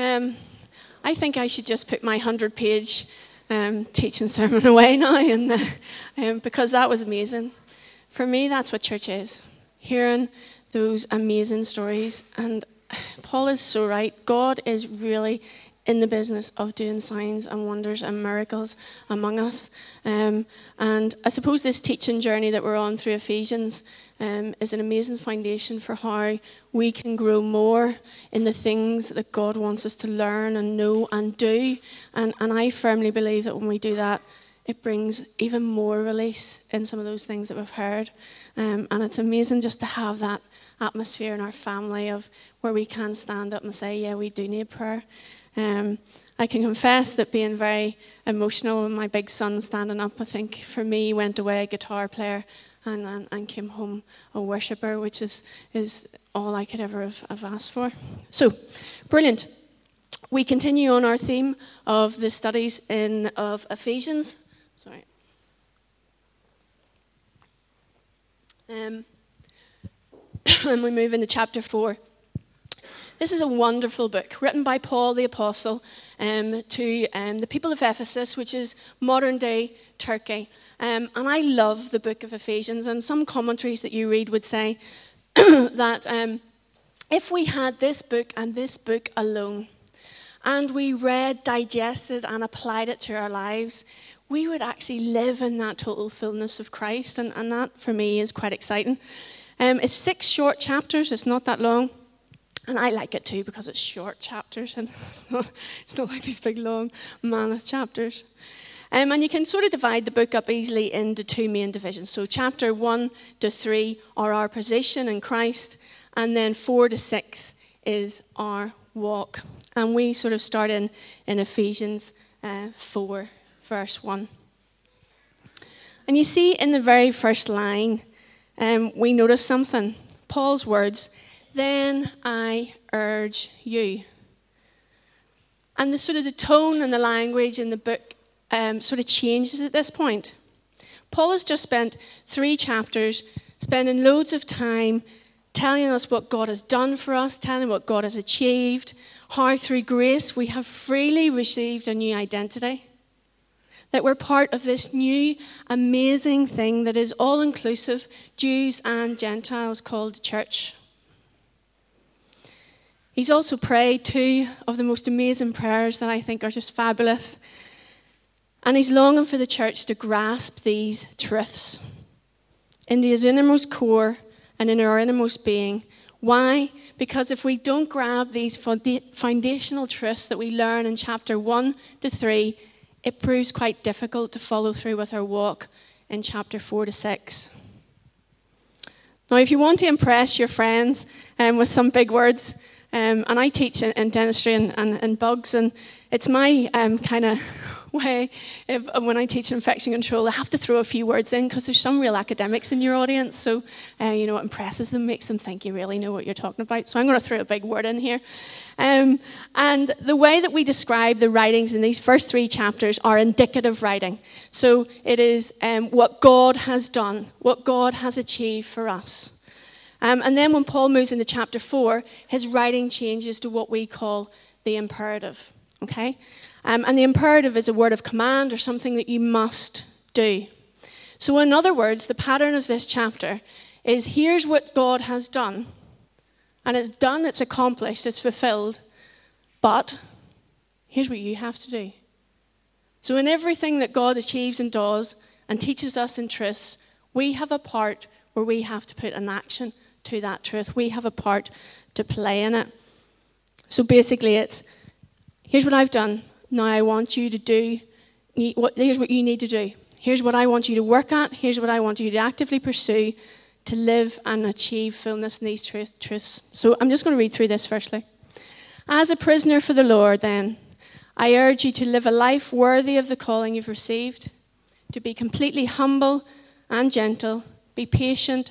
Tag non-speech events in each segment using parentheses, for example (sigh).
Um, I think I should just put my 100 page um, teaching sermon (laughs) away now, and, uh, um, because that was amazing. For me, that's what church is hearing those amazing stories. And Paul is so right. God is really in the business of doing signs and wonders and miracles among us. Um, and I suppose this teaching journey that we're on through Ephesians um, is an amazing foundation for how we can grow more in the things that God wants us to learn and know and do. And, and I firmly believe that when we do that, it brings even more release in some of those things that we've heard. Um, and it's amazing just to have that atmosphere in our family of where we can stand up and say, yeah, we do need prayer. Um, I can confess that being very emotional with my big son standing up, I think for me went away a guitar player and, and, and came home a worshipper, which is, is all I could ever have, have asked for. So, brilliant. We continue on our theme of the studies in of Ephesians. Sorry. Um, (coughs) and we move into chapter 4. This is a wonderful book written by Paul the Apostle um, to um, the people of Ephesus, which is modern day Turkey. Um, and I love the book of Ephesians, and some commentaries that you read would say (clears throat) that um, if we had this book and this book alone, and we read, digested, and applied it to our lives, we would actually live in that total fullness of Christ. And, and that, for me, is quite exciting. Um, it's six short chapters, it's not that long. And I like it too because it's short chapters and (laughs) it's not, it's not like these big long mammoth chapters. Um, and you can sort of divide the book up easily into two main divisions. So, chapter 1 to 3 are our position in Christ, and then 4 to 6 is our walk. And we sort of start in, in Ephesians uh, 4, verse 1. And you see in the very first line, um, we notice something. Paul's words, then I urge you. And the sort of the tone and the language in the book um, sort of changes at this point. Paul has just spent three chapters spending loads of time telling us what God has done for us, telling what God has achieved, how through grace we have freely received a new identity. That we're part of this new, amazing thing that is all inclusive, Jews and Gentiles, called the church. He's also prayed two of the most amazing prayers that I think are just fabulous. And he's longing for the church to grasp these truths In his innermost core and in our innermost being. Why? Because if we don't grab these foundational truths that we learn in chapter 1 to 3, it proves quite difficult to follow through with our walk in chapter 4 to 6. Now, if you want to impress your friends um, with some big words, um, and I teach in, in dentistry and, and, and, bugs, and it's my um, kind (laughs) of way if, when I teach infection control, I have to throw a few words in because there's some real academics in your audience. So, uh, you know, it impresses them, makes them think you really know what you're talking about. So I'm going to throw a big word in here. Um, and the way that we describe the writings in these first three chapters are indicative writing. So it is um, what God has done, what God has achieved for us. Um, and then when Paul moves into chapter 4, his writing changes to what we call the imperative. Okay? Um, and the imperative is a word of command or something that you must do. So, in other words, the pattern of this chapter is here's what God has done. And it's done, it's accomplished, it's fulfilled. But here's what you have to do. So, in everything that God achieves and does and teaches us in truths, we have a part where we have to put an action to that truth. We have a part to play in it. So basically, it's here's what I've done. Now I want you to do, here's what you need to do. Here's what I want you to work at. Here's what I want you to actively pursue to live and achieve fullness in these truth, truths. So I'm just going to read through this firstly. As a prisoner for the Lord, then, I urge you to live a life worthy of the calling you've received, to be completely humble and gentle, be patient,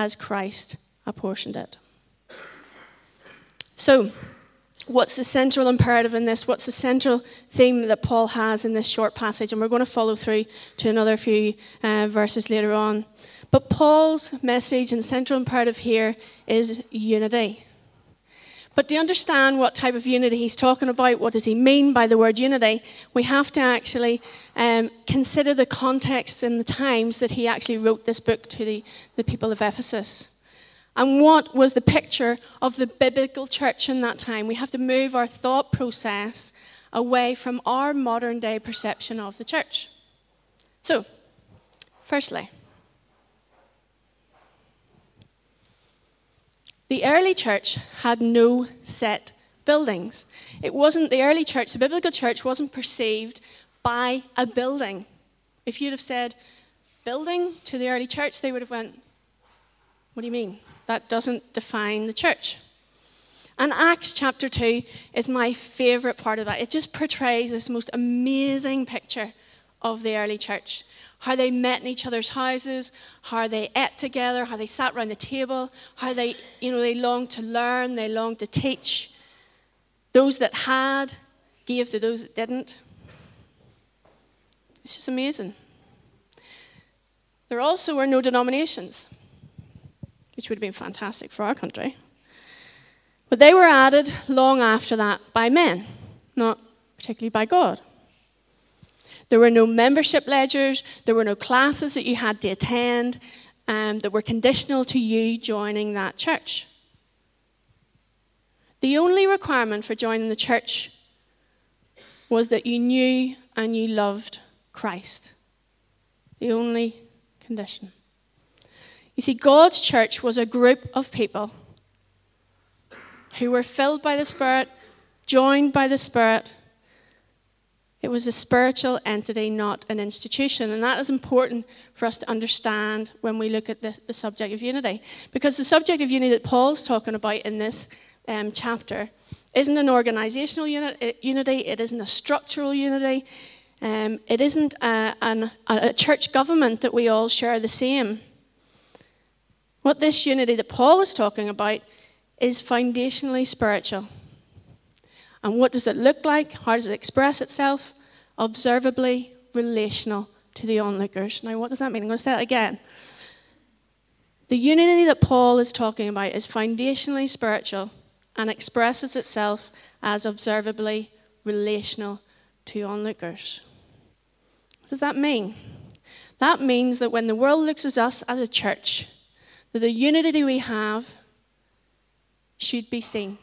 as Christ apportioned it. So, what's the central imperative in this? What's the central theme that Paul has in this short passage? And we're going to follow through to another few uh, verses later on. But Paul's message and central imperative here is unity. But to understand what type of unity he's talking about, what does he mean by the word unity, we have to actually um, consider the context and the times that he actually wrote this book to the, the people of Ephesus. And what was the picture of the biblical church in that time? We have to move our thought process away from our modern day perception of the church. So, firstly, The early church had no set buildings. It wasn't the early church, the biblical church wasn't perceived by a building. If you'd have said building to the early church, they would have went, What do you mean? That doesn't define the church. And Acts chapter 2 is my favorite part of that. It just portrays this most amazing picture of the early church how they met in each other's houses, how they ate together, how they sat around the table, how they, you know, they longed to learn, they longed to teach. Those that had gave to those that didn't. It's just amazing. There also were no denominations, which would have been fantastic for our country. But they were added long after that by men, not particularly by God. There were no membership ledgers, there were no classes that you had to attend um, that were conditional to you joining that church. The only requirement for joining the church was that you knew and you loved Christ. The only condition. You see, God's church was a group of people who were filled by the Spirit, joined by the Spirit, it was a spiritual entity, not an institution. And that is important for us to understand when we look at the, the subject of unity. Because the subject of unity that Paul's talking about in this um, chapter isn't an organizational unit, unity, it isn't a structural unity, um, it isn't a, an, a church government that we all share the same. What this unity that Paul is talking about is foundationally spiritual. And what does it look like? How does it express itself? Observably relational to the onlookers. Now, what does that mean? I'm going to say it again. The unity that Paul is talking about is foundationally spiritual and expresses itself as observably relational to onlookers. What does that mean? That means that when the world looks at us as a church, that the unity we have should be seen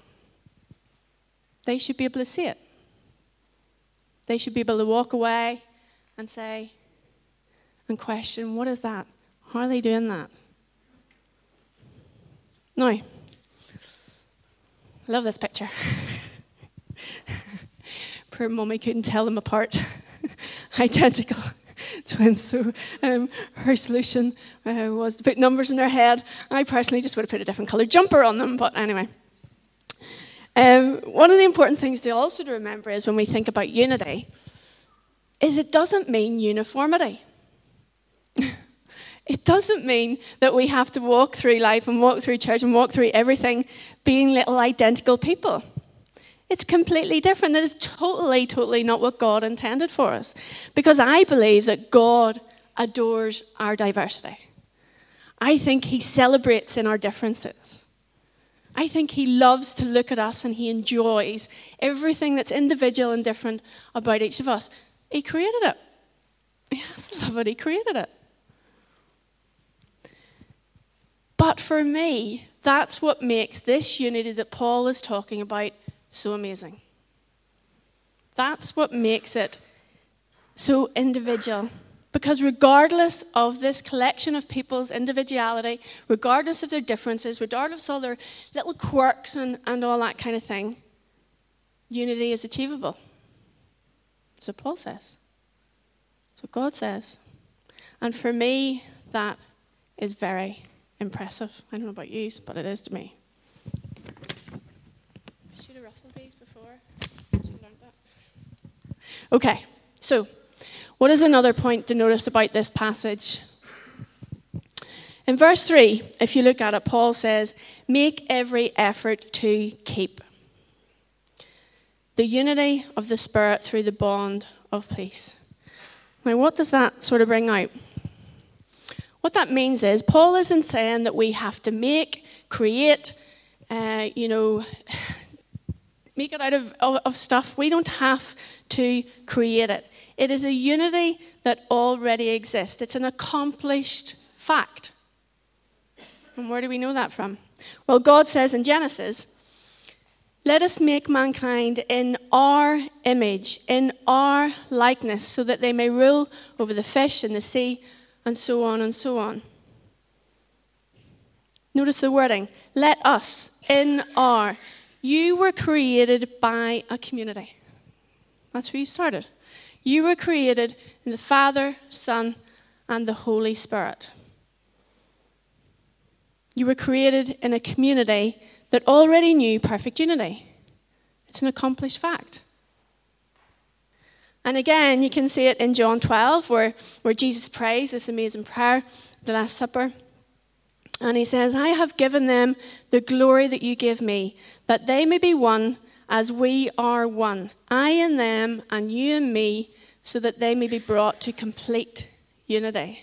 they should be able to see it. They should be able to walk away and say, and question, what is that? How are they doing that? Now, I love this picture. (laughs) Poor mummy couldn't tell them apart. (laughs) Identical (laughs) twins. So um, her solution uh, was to put numbers in their head. I personally just would have put a different coloured jumper on them, but anyway. Um, one of the important things to also to remember is when we think about unity, is it doesn't mean uniformity. (laughs) it doesn't mean that we have to walk through life and walk through church and walk through everything being little identical people. It's completely different. It is totally, totally not what God intended for us. Because I believe that God adores our diversity. I think He celebrates in our differences. I think he loves to look at us and he enjoys everything that's individual and different about each of us. He created it. (laughs) He has to love it. He created it. But for me, that's what makes this unity that Paul is talking about so amazing. That's what makes it so individual. Because regardless of this collection of people's individuality, regardless of their differences, regardless of all their little quirks and, and all that kind of thing, unity is achievable. What Paul says. What God says. And for me, that is very impressive. I don't know about you, but it is to me. I should have ruffled these before. Okay, so what is another point to notice about this passage? In verse 3, if you look at it, Paul says, Make every effort to keep the unity of the Spirit through the bond of peace. Now, what does that sort of bring out? What that means is, Paul isn't saying that we have to make, create, uh, you know, (laughs) make it out of, of, of stuff. We don't have to create it. It is a unity that already exists, it's an accomplished fact. And where do we know that from? Well, God says in Genesis, let us make mankind in our image, in our likeness, so that they may rule over the fish in the sea, and so on and so on. Notice the wording let us, in our. You were created by a community. That's where you started. You were created in the Father, Son, and the Holy Spirit. You were created in a community that already knew perfect unity. It's an accomplished fact. And again, you can see it in John 12, where, where Jesus prays this amazing prayer, the Last Supper. And he says, I have given them the glory that you give me, that they may be one as we are one, I and them, and you and me, so that they may be brought to complete unity.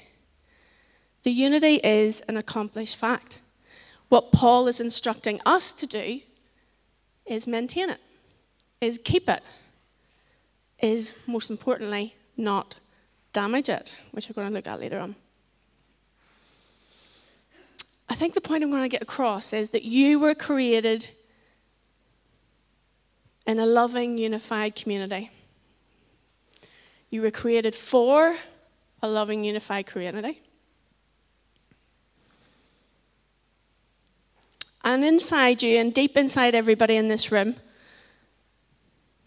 The unity is an accomplished fact. What Paul is instructing us to do is maintain it, is keep it, is most importantly not damage it, which we're going to look at later on. I think the point I'm going to get across is that you were created in a loving, unified community. You were created for a loving, unified community. And inside you, and deep inside everybody in this room,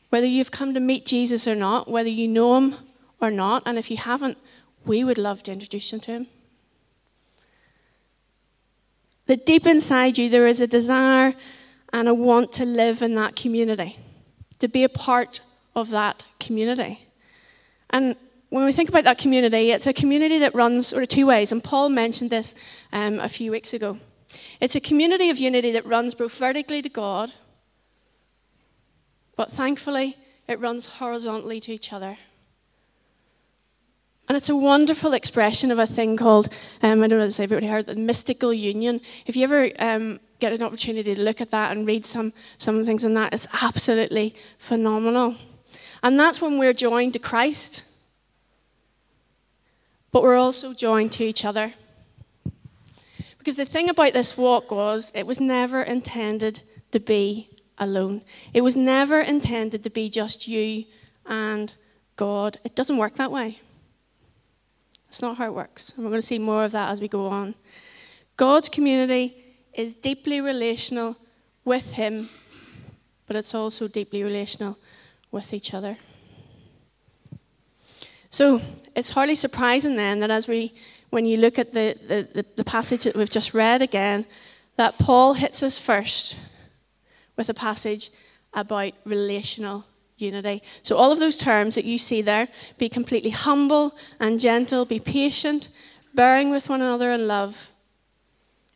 whether you've come to meet Jesus or not, whether you know him or not, and if you haven't, we would love to introduce you to him. That deep inside you, there is a desire and a want to live in that community, to be a part of that community. And when we think about that community, it's a community that runs sort of two ways, and Paul mentioned this um, a few weeks ago. It's a community of unity that runs both vertically to God, but thankfully it runs horizontally to each other. And it's a wonderful expression of a thing called, um, I don't know if everybody heard, the mystical union. If you ever um, get an opportunity to look at that and read some, some things in that, it's absolutely phenomenal. And that's when we're joined to Christ, but we're also joined to each other. Because the thing about this walk was, it was never intended to be alone. It was never intended to be just you and God. It doesn't work that way. It's not how it works. And we're going to see more of that as we go on. God's community is deeply relational with Him, but it's also deeply relational with each other. So it's hardly surprising then that as we when you look at the, the, the, passage that we've just read again, that Paul hits us first with a passage about relational unity. So, all of those terms that you see there be completely humble and gentle, be patient, bearing with one another in love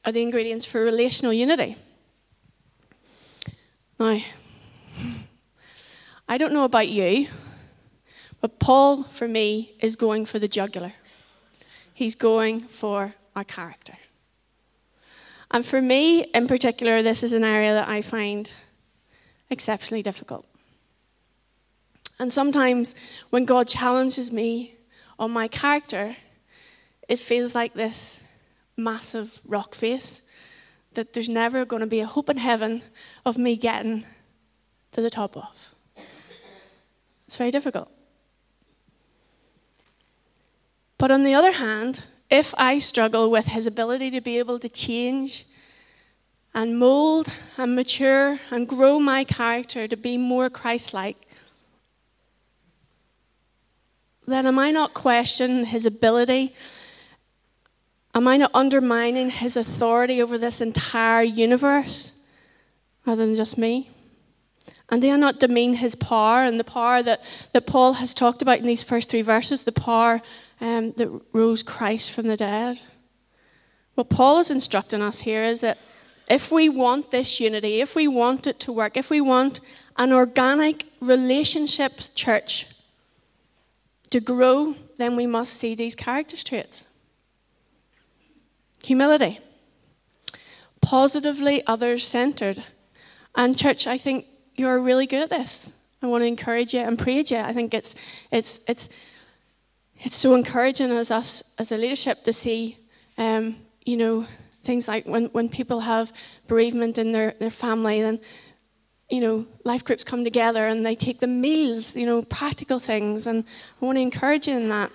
are the ingredients for relational unity. Now, I don't know about you, but Paul, for me, is going for the jugular. He's going for our character. And for me, in particular, this is an area that I find exceptionally difficult. And sometimes when God challenges me on my character, it feels like this massive rock face that there's never going to be a hope in heaven of me getting to the top of. It's very difficult. But on the other hand, if I struggle with his ability to be able to change and mold and mature and grow my character to be more Christ like, then am I not questioning his ability? Am I not undermining his authority over this entire universe rather than just me? And do I not demean his power and the power that, that Paul has talked about in these first three verses, the power um, that rose Christ from the dead. What Paul is instructing us here is that if we want this unity, if we want it to work, if we want an organic relationship church to grow, then we must see these character traits humility, positively others centered. And, church, I think you're really good at this. I want to encourage you and praise you. I think it's, it's, it's, it's so encouraging as us as a leadership to see, um, you know, things like when, when people have bereavement in their, their family, then you know, life groups come together and they take the meals, you know, practical things. And I want to encourage you in that.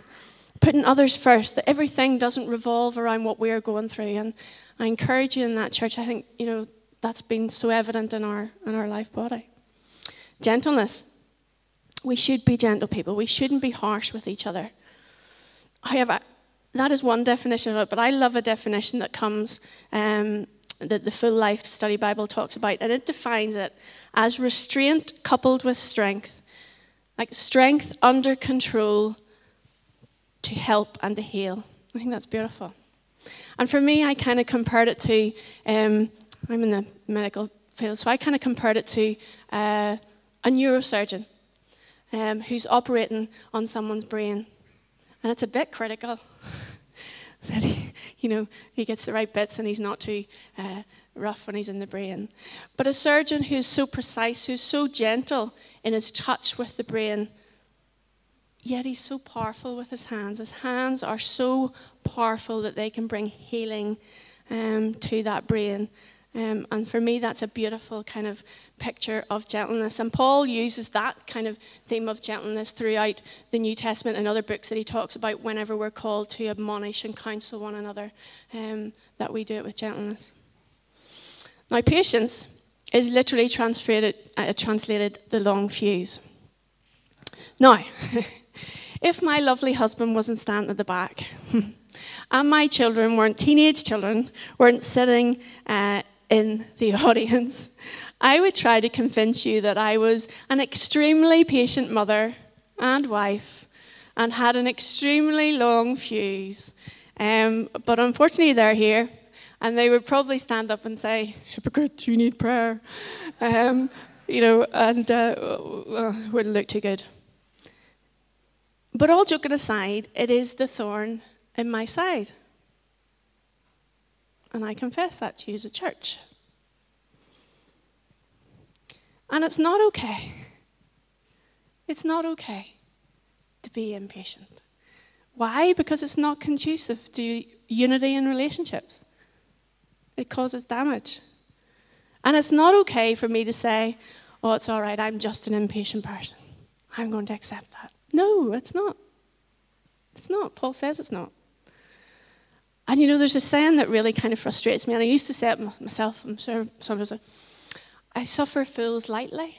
Putting others first, that everything doesn't revolve around what we're going through. And I encourage you in that church. I think, you know, that's been so evident in our in our life body. Gentleness. We should be gentle people. We shouldn't be harsh with each other. However, that is one definition of it, but I love a definition that comes um, that the Full Life Study Bible talks about, and it defines it as restraint coupled with strength, like strength under control to help and to heal. I think that's beautiful. And for me, I kind of compared it to um, I'm in the medical field, so I kind of compared it to uh, a neurosurgeon um, who's operating on someone's brain. And it's a bit critical. (laughs) that he, you know, he gets the right bits and he's not too uh, rough when he's in the brain. But a surgeon who's so precise, who's so gentle in his touch with the brain, yet he's so powerful with his hands. His hands are so powerful that they can bring healing um, to that brain. Um, and for me, that's a beautiful kind of picture of gentleness. And Paul uses that kind of theme of gentleness throughout the New Testament and other books that he talks about whenever we're called to admonish and counsel one another, um, that we do it with gentleness. Now, patience is literally translated, uh, translated the long fuse. Now, (laughs) if my lovely husband wasn't standing at the back, (laughs) and my children weren't teenage children, weren't sitting uh, in the (laughs) audience, I would try to convince you that I was an extremely patient mother and wife and had an extremely long fuse. Um, but unfortunately, they're here, and they would probably stand up and say, Hypocrite, you need prayer. Um, you know, and uh, wouldn't look too good. But all joking aside, it is the thorn in my side. And I confess that to you as a church. And it's not okay. It's not okay to be impatient. Why? Because it's not conducive to unity in relationships. It causes damage. And it's not okay for me to say, oh, it's all right, I'm just an impatient person. I'm going to accept that. No, it's not. It's not. Paul says it's not. And you know, there's a saying that really kind of frustrates me, and I used to say it myself. I'm sure some of us. I suffer fools lightly.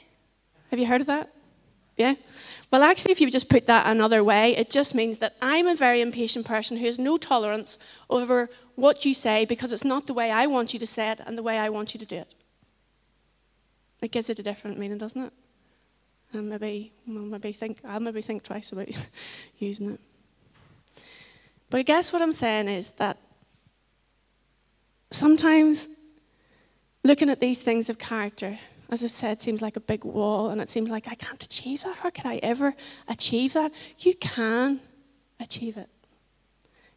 Have you heard of that? Yeah? Well, actually, if you just put that another way, it just means that I'm a very impatient person who has no tolerance over what you say because it's not the way I want you to say it and the way I want you to do it. It gives it a different meaning, doesn't it? And maybe, maybe think, I'll maybe think twice about (laughs) using it. But I guess what I'm saying is that sometimes looking at these things of character, as I've said, seems like a big wall, and it seems like I can't achieve that. How could I ever achieve that? You can achieve it.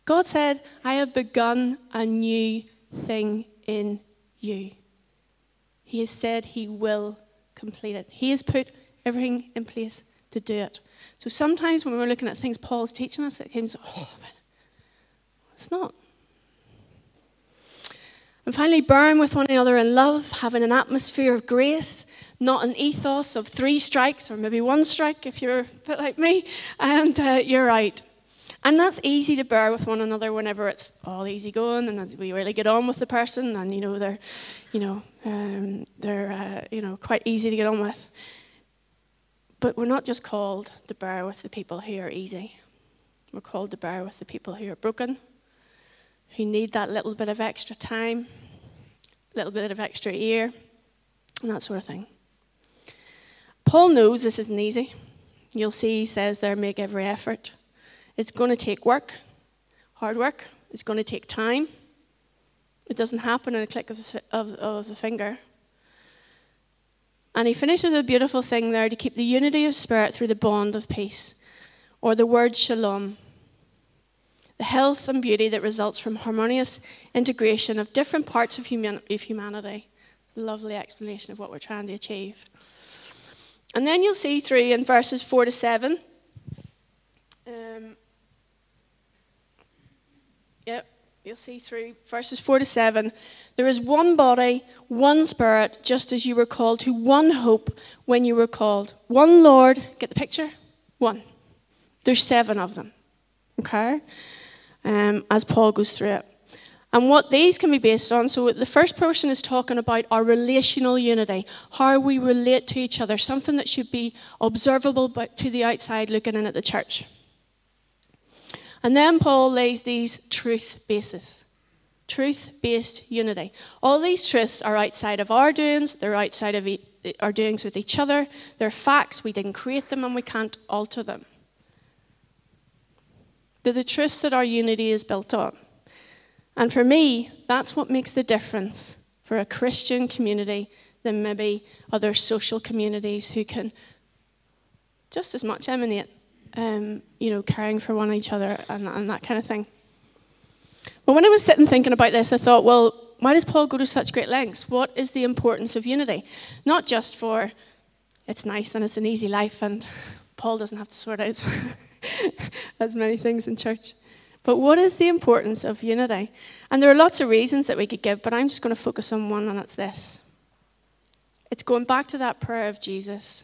God said, I have begun a new thing in you. He has said He will complete it. He has put everything in place to do it. So sometimes when we're looking at things Paul's teaching us, it seems, oh, it's not. And finally, burn with one another in love, having an atmosphere of grace, not an ethos of three strikes or maybe one strike if you're a bit like me, and uh, you're out. And that's easy to bear with one another whenever it's all easy going and we really get on with the person and you know they're, you know, um, they're uh, you know quite easy to get on with. But we're not just called to bear with the people who are easy. We're called to bear with the people who are broken, who need that little bit of extra time, little bit of extra ear, and that sort of thing. Paul knows this isn't easy. You'll see he says there, make every effort. It's going to take work, hard work. It's going to take time. It doesn't happen in a click of, of, of the finger. And he finishes with a beautiful thing there to keep the unity of spirit through the bond of peace, or the word shalom. The health and beauty that results from harmonious integration of different parts of, human, of humanity. Lovely explanation of what we're trying to achieve. And then you'll see through in verses 4 to 7. Um, yep, you'll see through verses 4 to 7. There is one body, one spirit, just as you were called to one hope when you were called. One Lord, get the picture? One. There's seven of them. Okay? Um, as Paul goes through it. And what these can be based on, so the first person is talking about our relational unity, how we relate to each other, something that should be observable to the outside looking in at the church. And then Paul lays these truth bases. Truth based unity. All these truths are outside of our doings, they're outside of our doings with each other. They're facts, we didn't create them and we can't alter them. They're the truths that our unity is built on. And for me, that's what makes the difference for a Christian community than maybe other social communities who can just as much emanate, um, you know, caring for one each other and, and that kind of thing. But when I was sitting thinking about this, I thought, well, why does Paul go to such great lengths? What is the importance of unity? Not just for it's nice and it's an easy life and Paul doesn't have to sort out (laughs) as many things in church. But what is the importance of unity? And there are lots of reasons that we could give, but I'm just going to focus on one, and it's this. It's going back to that prayer of Jesus.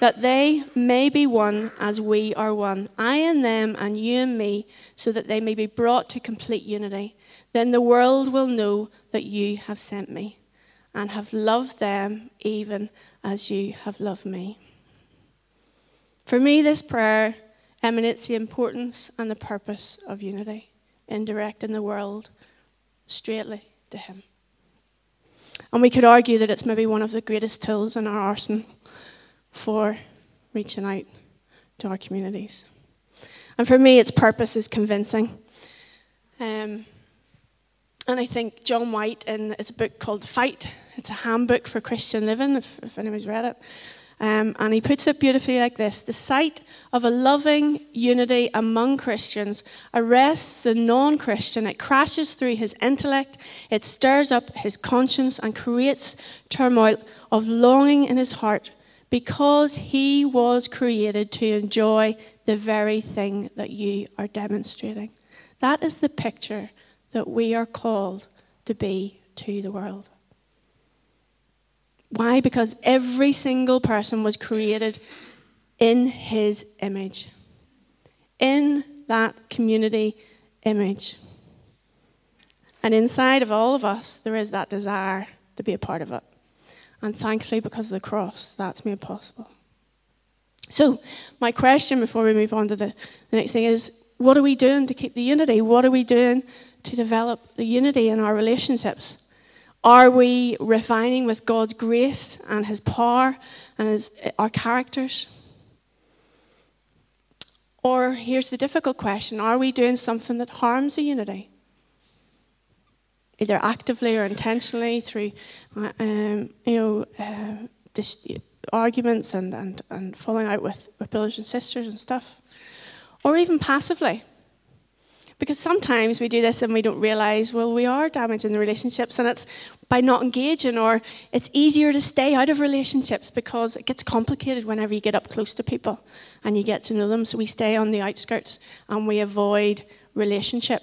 that they may be one as we are one, I and them, and you and me, so that they may be brought to complete unity. Then the world will know that you have sent me and have loved them even as you have loved me. For me, this prayer emanates the importance and the purpose of unity in directing the world straightly to Him. And we could argue that it's maybe one of the greatest tools in our arsenal for reaching out to our communities. And for me, its purpose is convincing. Um, and I think John White, in it's a book called Fight, it's a handbook for Christian living, if, if anyone's read it. Um, and he puts it beautifully like this The sight of a loving unity among Christians arrests the non Christian. It crashes through his intellect, it stirs up his conscience, and creates turmoil of longing in his heart because he was created to enjoy the very thing that you are demonstrating. That is the picture that we are called to be to the world. Why? Because every single person was created in his image, in that community image. And inside of all of us, there is that desire to be a part of it. And thankfully, because of the cross, that's made possible. So, my question before we move on to the, the next thing is what are we doing to keep the unity? What are we doing to develop the unity in our relationships? Are we refining with God's grace and His power and his, our characters? Or here's the difficult question Are we doing something that harms the unity? Either actively or intentionally through uh, um, you know, uh, dis- arguments and, and, and falling out with, with brothers and sisters and stuff. Or even passively. Because sometimes we do this and we don't realize, well, we are damaging the relationships, and it's by not engaging, or it's easier to stay out of relationships because it gets complicated whenever you get up close to people and you get to know them. So we stay on the outskirts and we avoid relationship,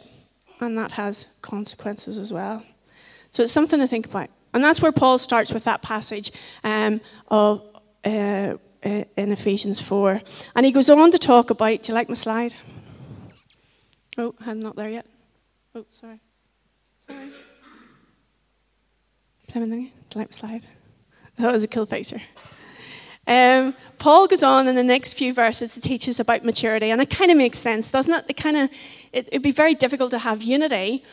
and that has consequences as well. So it's something to think about. And that's where Paul starts with that passage um, of. Uh, uh in Ephesians 4. And he goes on to talk about, do you like my slide? Oh, I'm not there yet. Oh, sorry. Sorry. Plymouth, let me slide. That was a cool picture. Um, Paul goes on in the next few verses to teach us about maturity, and it kind of makes sense, doesn't it? It kind of it, would be very difficult to have unity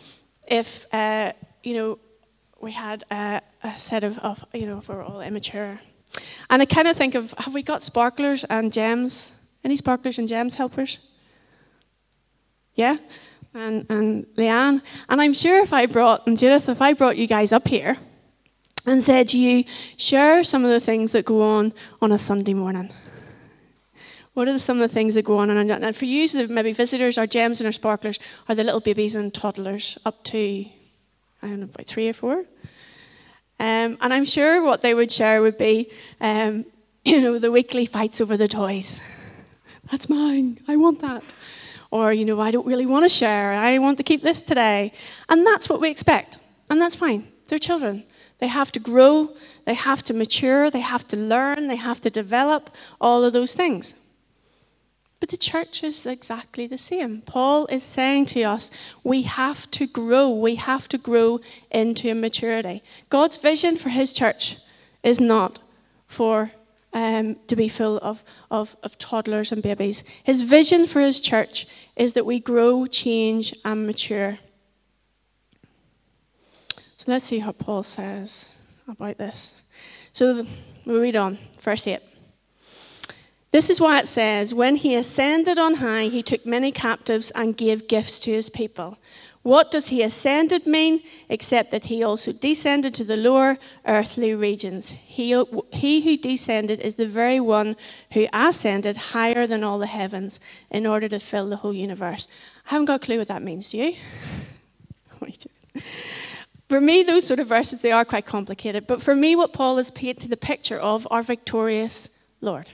if uh, you know we had a, a set of, of, you know if we're all immature. And I kind of think of have we got sparklers and gems? Any sparklers and gems helpers? Yeah, and and Leanne, and I'm sure if I brought and Judith, if I brought you guys up here and said you, share some of the things that go on on a Sunday morning. What are some of the things that go on? And for you, the maybe visitors, our gems and our sparklers are the little babies and toddlers up to, I don't know, about three or four. Um, and I'm sure what they would share would be, um, (clears throat) you know, the weekly fights over the toys. That's mine. I want that. Or, you know, I don't really want to share. I want to keep this today. And that's what we expect. And that's fine. They're children. They have to grow, they have to mature, they have to learn, they have to develop, all of those things. But the church is exactly the same. Paul is saying to us, we have to grow. We have to grow into maturity. God's vision for his church is not for um, to be full of, of, of toddlers and babies. His vision for his church is that we grow, change, and mature. So let's see what Paul says about this. So we read on, verse 8. This is why it says, When he ascended on high, he took many captives and gave gifts to his people. What does he ascended mean? Except that he also descended to the lower earthly regions. He, he who descended is the very one who ascended higher than all the heavens in order to fill the whole universe. I haven't got a clue what that means, do you? (laughs) For me, those sort of verses, they are quite complicated. But for me, what Paul is painting the picture of our victorious Lord.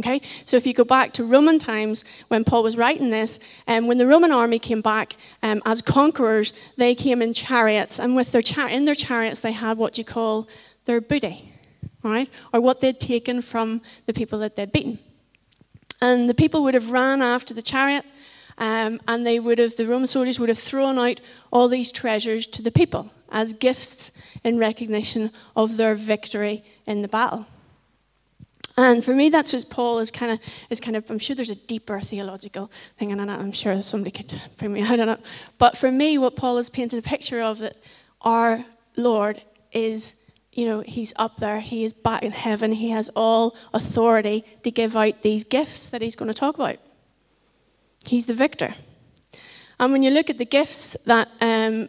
Okay, so if you go back to Roman times when Paul was writing this, um, when the Roman army came back um, as conquerors, they came in chariots, and with their char- in their chariots they had what you call their booty, right, or what they'd taken from the people that they'd beaten. And the people would have ran after the chariot, um, and they would have the Roman soldiers would have thrown out all these treasures to the people as gifts in recognition of their victory in the battle. And for me, that's what Paul is kind of is kind of. I'm sure there's a deeper theological thing in it. I'm sure somebody could bring me (laughs) on it. But for me, what Paul is painting a picture of that our Lord is, you know, He's up there. He is back in heaven. He has all authority to give out these gifts that He's going to talk about. He's the victor. And when you look at the gifts that um,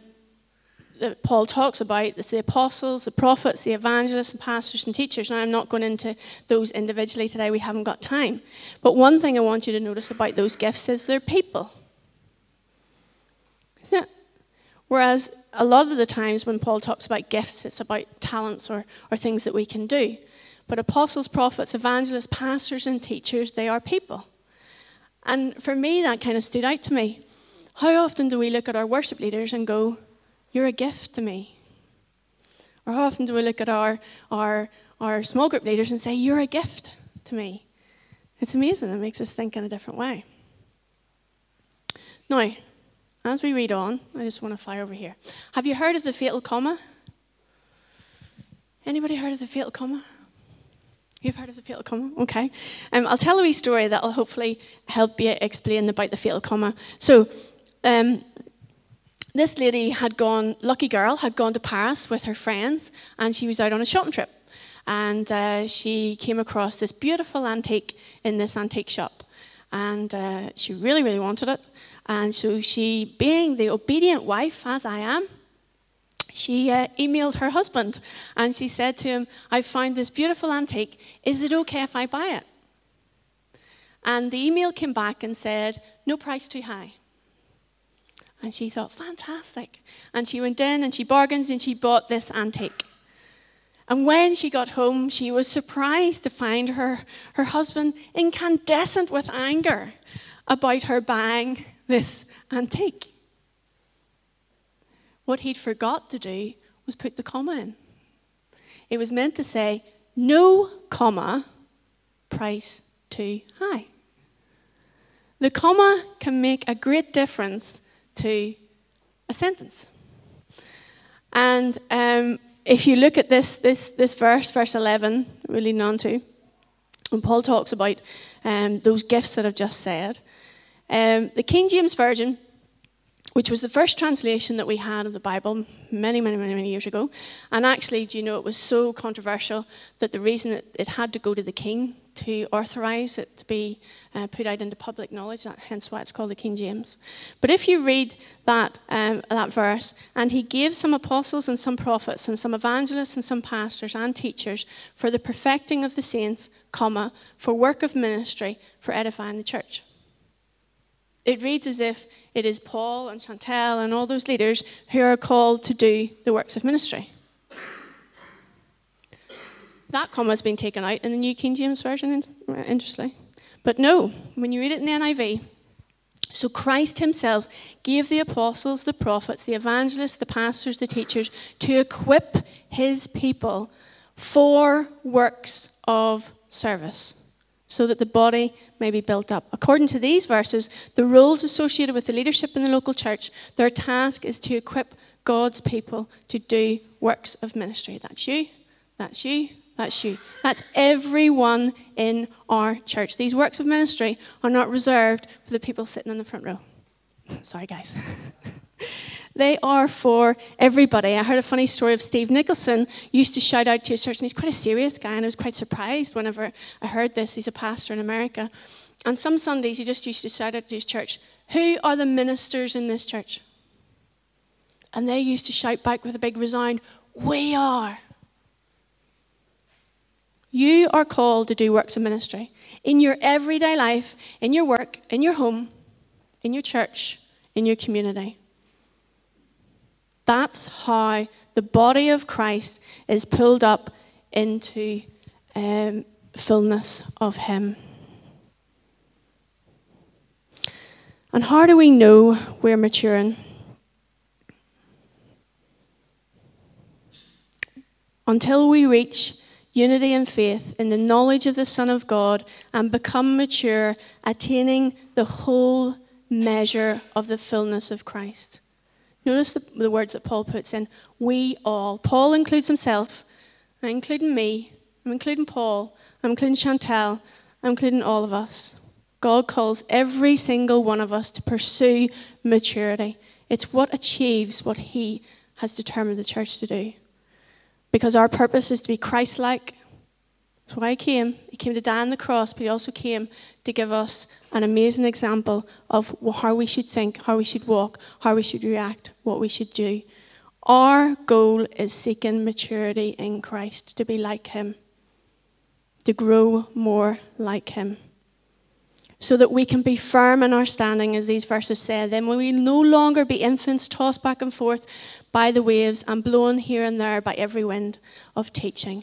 that Paul talks about, it's the apostles, the prophets, the evangelists, and pastors and teachers. Now, I'm not going into those individually today, we haven't got time. But one thing I want you to notice about those gifts is they're people. Isn't it? Whereas a lot of the times when Paul talks about gifts, it's about talents or, or things that we can do. But apostles, prophets, evangelists, pastors, and teachers, they are people. And for me, that kind of stood out to me. How often do we look at our worship leaders and go, you're a gift to me. Or how often do we look at our, our, our small group leaders and say, You're a gift to me? It's amazing. It makes us think in a different way. Now, as we read on, I just want to fly over here. Have you heard of the fatal comma? Anybody heard of the fatal comma? You've heard of the fatal comma? Okay. Um, I'll tell a wee story that will hopefully help you explain about the fatal comma. So, um, this lady had gone, lucky girl, had gone to Paris with her friends, and she was out on a shopping trip. And uh, she came across this beautiful antique in this antique shop. And uh, she really, really wanted it. And so she, being the obedient wife, as I am, she uh, emailed her husband and she said to him, I found this beautiful antique. Is it okay if I buy it? And the email came back and said, No price too high. And she thought, fantastic. And she went in and she bargained and she bought this antique. And when she got home, she was surprised to find her, her husband incandescent with anger about her buying this antique. What he'd forgot to do was put the comma in. It was meant to say, no comma, price too high. The comma can make a great difference to a sentence. And um, if you look at this, this, this verse, verse 11, really none to, when Paul talks about um, those gifts that I've just said, um, the King James Version, which was the first translation that we had of the Bible many, many, many, many years ago, and actually, do you know, it was so controversial that the reason that it had to go to the king to authorize it to be uh, put out into public knowledge, that, hence why it's called the King James. But if you read that, um, that verse, and he gave some apostles and some prophets and some evangelists and some pastors and teachers for the perfecting of the saints, comma, for work of ministry, for edifying the church. It reads as if it is Paul and Chantel and all those leaders who are called to do the works of ministry. That comma has been taken out in the New King James Version, interestingly. But no, when you read it in the NIV, so Christ himself gave the apostles, the prophets, the evangelists, the pastors, the teachers to equip his people for works of service so that the body may be built up. According to these verses, the roles associated with the leadership in the local church, their task is to equip God's people to do works of ministry. That's you, that's you, that's you. That's everyone in our church. These works of ministry are not reserved for the people sitting in the front row. (laughs) Sorry, guys. (laughs) they are for everybody. I heard a funny story of Steve Nicholson used to shout out to his church, and he's quite a serious guy, and I was quite surprised whenever I heard this. He's a pastor in America. And some Sundays he just used to shout out to his church, Who are the ministers in this church? And they used to shout back with a big resound, We are. You are called to do works of ministry in your everyday life, in your work, in your home, in your church, in your community. That's how the body of Christ is pulled up into um, fullness of Him. And how do we know we're maturing? Until we reach unity and faith in the knowledge of the Son of God, and become mature, attaining the whole measure of the fullness of Christ. Notice the, the words that Paul puts in. We all. Paul includes himself, I'm including me, I'm including Paul, I'm including Chantel, I'm including all of us. God calls every single one of us to pursue maturity. It's what achieves what He has determined the church to do because our purpose is to be Christ like. Why He came. He came to die on the cross, but He also came to give us an amazing example of how we should think, how we should walk, how we should react, what we should do. Our goal is seeking maturity in Christ, to be like Him, to grow more like Him so that we can be firm in our standing, as these verses say. Then we will no longer be infants tossed back and forth by the waves and blown here and there by every wind of teaching,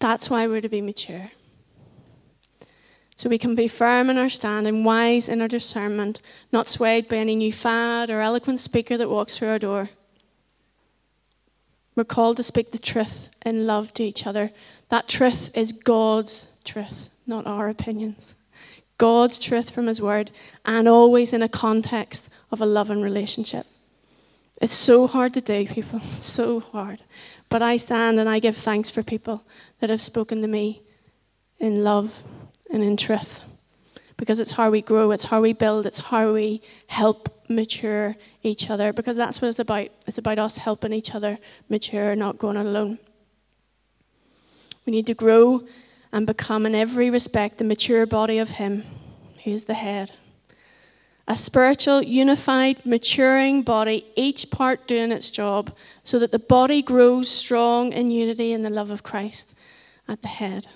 That's why we're to be mature. So we can be firm in our standing, wise in our discernment, not swayed by any new fad or eloquent speaker that walks through our door. We're called to speak the truth in love to each other. That truth is God's truth not our opinions. God's truth from His Word, and always in a context of a loving relationship. It's so hard to do, people. (laughs) So hard. But I stand and I give thanks for people that have spoken to me in love and in truth. Because it's how we grow, it's how we build, it's how we help mature each other. Because that's what it's about. It's about us helping each other mature, not going it alone. We need to grow and become in every respect the mature body of Him who is the head. A spiritual, unified, maturing body, each part doing its job, so that the body grows strong in unity in the love of Christ at the head.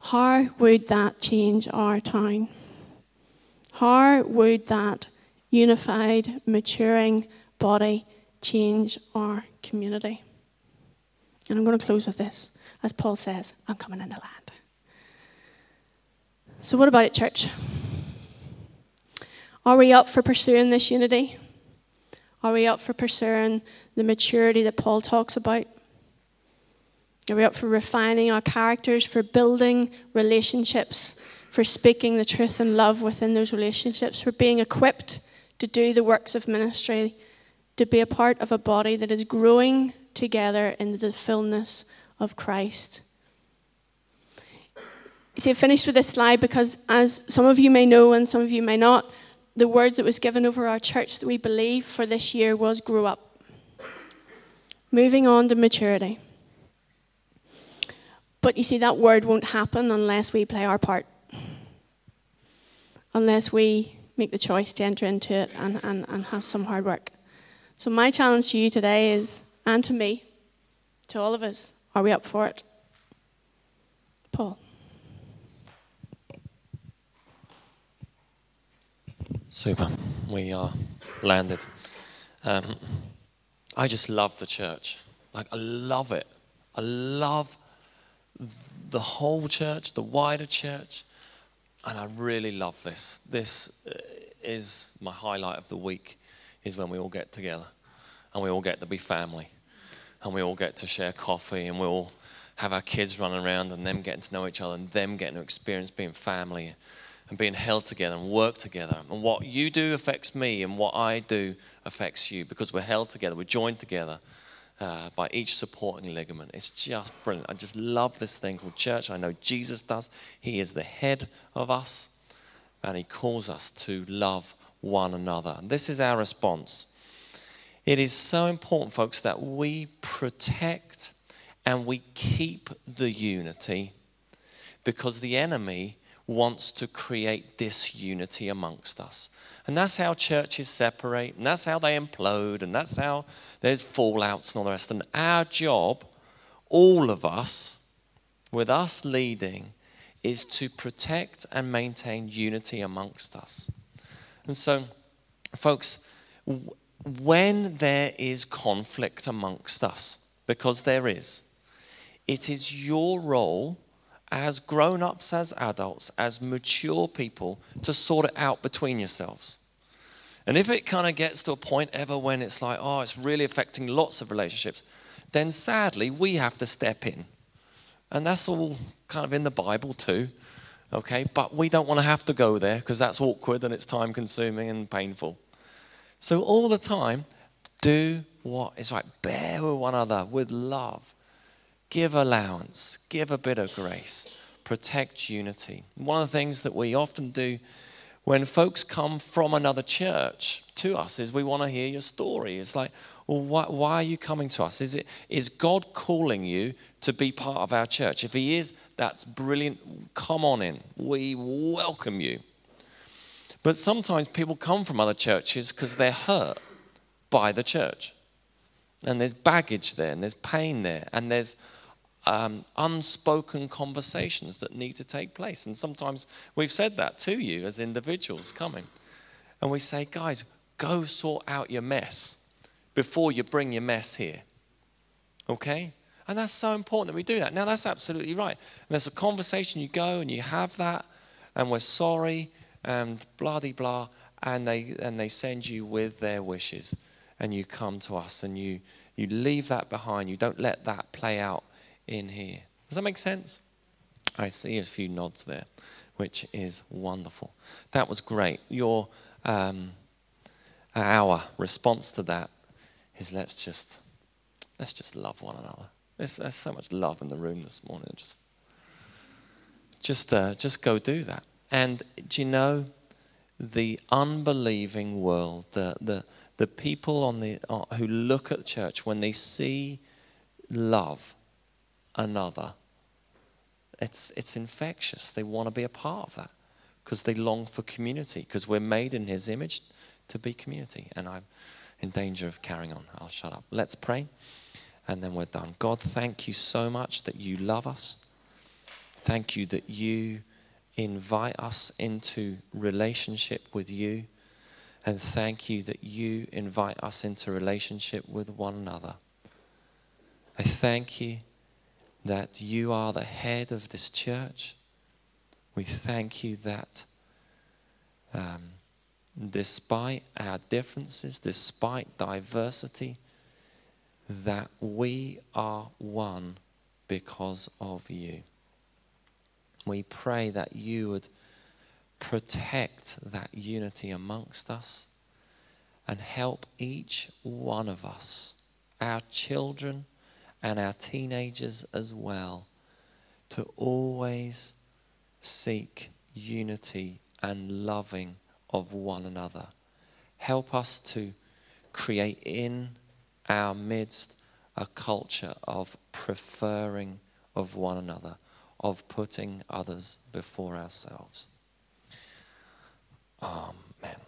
How would that change our town? How would that unified, maturing body change our community. And I'm going to close with this. As Paul says, I'm coming in the land. So, what about it, church? Are we up for pursuing this unity? Are we up for pursuing the maturity that Paul talks about? Are we up for refining our characters, for building relationships, for speaking the truth and love within those relationships, for being equipped to do the works of ministry, to be a part of a body that is growing together in the fullness of Christ? You see, I finished with this slide because, as some of you may know and some of you may not, the word that was given over our church that we believe for this year was grow up. Moving on to maturity. But you see, that word won't happen unless we play our part, unless we make the choice to enter into it and, and, and have some hard work. So, my challenge to you today is, and to me, to all of us, are we up for it? Paul. Super. We are landed. Um, I just love the church. Like, I love it. I love the whole church, the wider church. And I really love this. This uh, is my highlight of the week, is when we all get together and we all get to be family and we all get to share coffee and we all have our kids running around and them getting to know each other and them getting to experience being family and being held together and work together. And what you do affects me, and what I do affects you because we're held together, we're joined together uh, by each supporting ligament. It's just brilliant. I just love this thing called church. I know Jesus does. He is the head of us, and He calls us to love one another. And this is our response. It is so important, folks, that we protect and we keep the unity because the enemy wants to create disunity amongst us. And that's how churches separate, and that's how they implode, and that's how there's fallouts and all the rest. And our job, all of us, with us leading, is to protect and maintain unity amongst us. And so, folks, when there is conflict amongst us, because there is, it is your role as grown ups, as adults, as mature people, to sort it out between yourselves. And if it kind of gets to a point ever when it's like, oh, it's really affecting lots of relationships, then sadly, we have to step in. And that's all kind of in the Bible too, okay? But we don't want to have to go there because that's awkward and it's time consuming and painful. So, all the time, do what is right. Bear with one another with love give allowance, give a bit of grace, protect unity. One of the things that we often do when folks come from another church to us is we want to hear your story. It's like, well, why, why, are you coming to us? Is, it, is God calling you to be part of our church? If He is, that's brilliant. Come on in. We welcome you. But sometimes people come from other churches because they're hurt by the church. And there's baggage there, and there's pain there, and there's um, unspoken conversations that need to take place. And sometimes we've said that to you as individuals coming. And we say, guys, go sort out your mess before you bring your mess here. Okay? And that's so important that we do that. Now, that's absolutely right. And there's a conversation, you go and you have that, and we're sorry, and blah, blah, blah, and they, and they send you with their wishes. And you come to us and you, you leave that behind. You don't let that play out in here. Does that make sense? I see a few nods there, which is wonderful. That was great. Your um, our response to that is let's just let's just love one another. There's, there's so much love in the room this morning. Just just uh, just go do that. And do you know the unbelieving world, the the the people on the uh, who look at church when they see love another. It's, it's infectious. They want to be a part of that because they long for community, because we're made in His image to be community. And I'm in danger of carrying on. I'll shut up. Let's pray, and then we're done. God, thank you so much that you love us. Thank you that you invite us into relationship with you. And thank you that you invite us into relationship with one another. I thank you that you are the head of this church. We thank you that um, despite our differences, despite diversity, that we are one because of you. We pray that you would protect that unity amongst us and help each one of us, our children and our teenagers as well, to always seek unity and loving of one another. Help us to create in our midst a culture of preferring of one another, of putting others before ourselves. Amen.